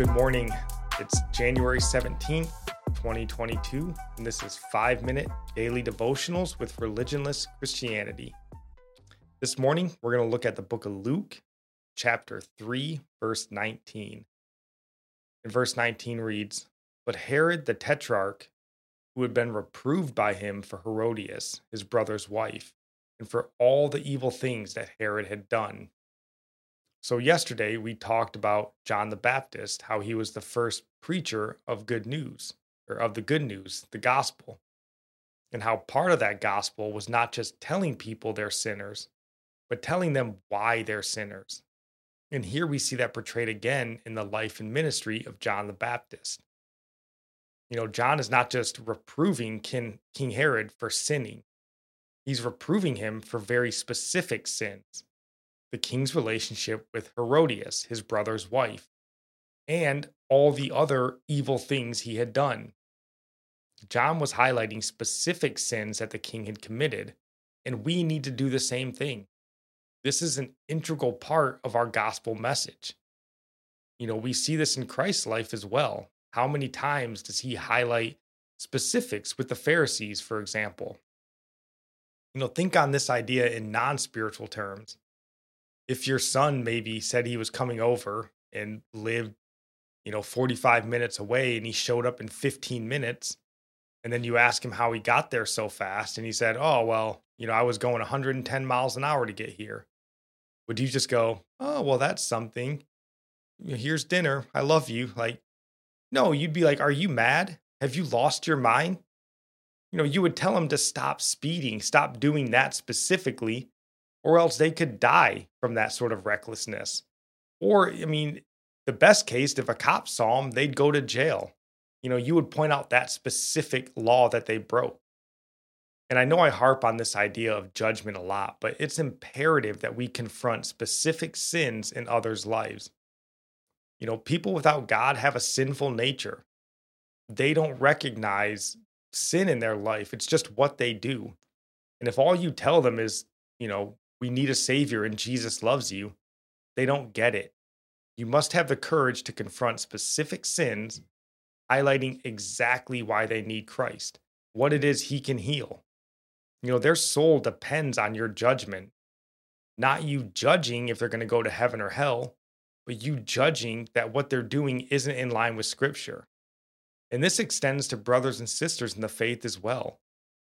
Good morning. It's January 17th, 2022, and this is 5 minute daily devotionals with religionless Christianity. This morning, we're going to look at the book of Luke, chapter 3, verse 19. And verse 19 reads But Herod the Tetrarch, who had been reproved by him for Herodias, his brother's wife, and for all the evil things that Herod had done, so, yesterday we talked about John the Baptist, how he was the first preacher of good news, or of the good news, the gospel, and how part of that gospel was not just telling people they're sinners, but telling them why they're sinners. And here we see that portrayed again in the life and ministry of John the Baptist. You know, John is not just reproving King, Herod for sinning, he's reproving him for very specific sins the king's relationship with Herodias, his brother's wife, and all the other evil things he had done. John was highlighting specific sins that the king had committed, and we need to do the same thing. This is an integral part of our gospel message. You know, we see this in Christ's life as well. How many times does he highlight specifics with the Pharisees, for example? You know, think on this idea in non spiritual terms if your son maybe said he was coming over and lived, you know, 45 minutes away and he showed up in 15 minutes, and then you ask him how he got there so fast, and he said, Oh, well, you know, I was going 110 miles an hour to get here. Would you just go, Oh, well, that's something. Here's dinner. I love you. Like, no, you'd be like, Are you mad? Have you lost your mind? You know, you would tell him to stop speeding, stop doing that specifically, or else they could die from that sort of recklessness. Or, I mean, the best case, if a cop saw them, they'd go to jail. You know, you would point out that specific law that they broke. And I know I harp on this idea of judgment a lot, but it's imperative that we confront specific sins in others' lives. You know, people without God have a sinful nature. They don't recognize sin in their life, it's just what they do. And if all you tell them is, you know, we need a savior and Jesus loves you, they don't get it. You must have the courage to confront specific sins, highlighting exactly why they need Christ, what it is he can heal. You know, their soul depends on your judgment, not you judging if they're going to go to heaven or hell, but you judging that what they're doing isn't in line with scripture. And this extends to brothers and sisters in the faith as well.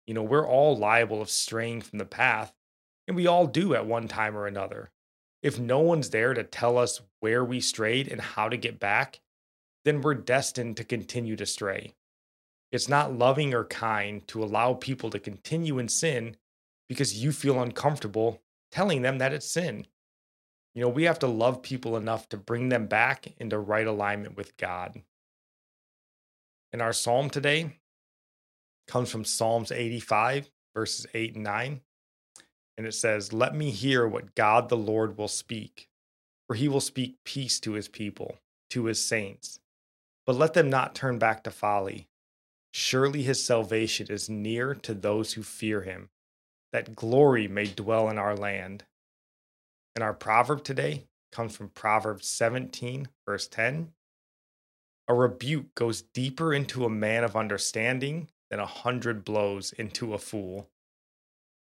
You know, we're all liable of straying from the path, and we all do at one time or another. If no one's there to tell us where we strayed and how to get back, then we're destined to continue to stray. It's not loving or kind to allow people to continue in sin because you feel uncomfortable telling them that it's sin. You know, we have to love people enough to bring them back into right alignment with God. And our psalm today comes from Psalms 85, verses 8 and 9 and it says, Let me hear what God the Lord will speak, for he will speak peace to his people, to his saints. But let them not turn back to folly. Surely his salvation is near to those who fear him, that glory may dwell in our land. And our proverb today comes from Proverbs 17, verse 10. A rebuke goes deeper into a man of understanding than a hundred blows into a fool.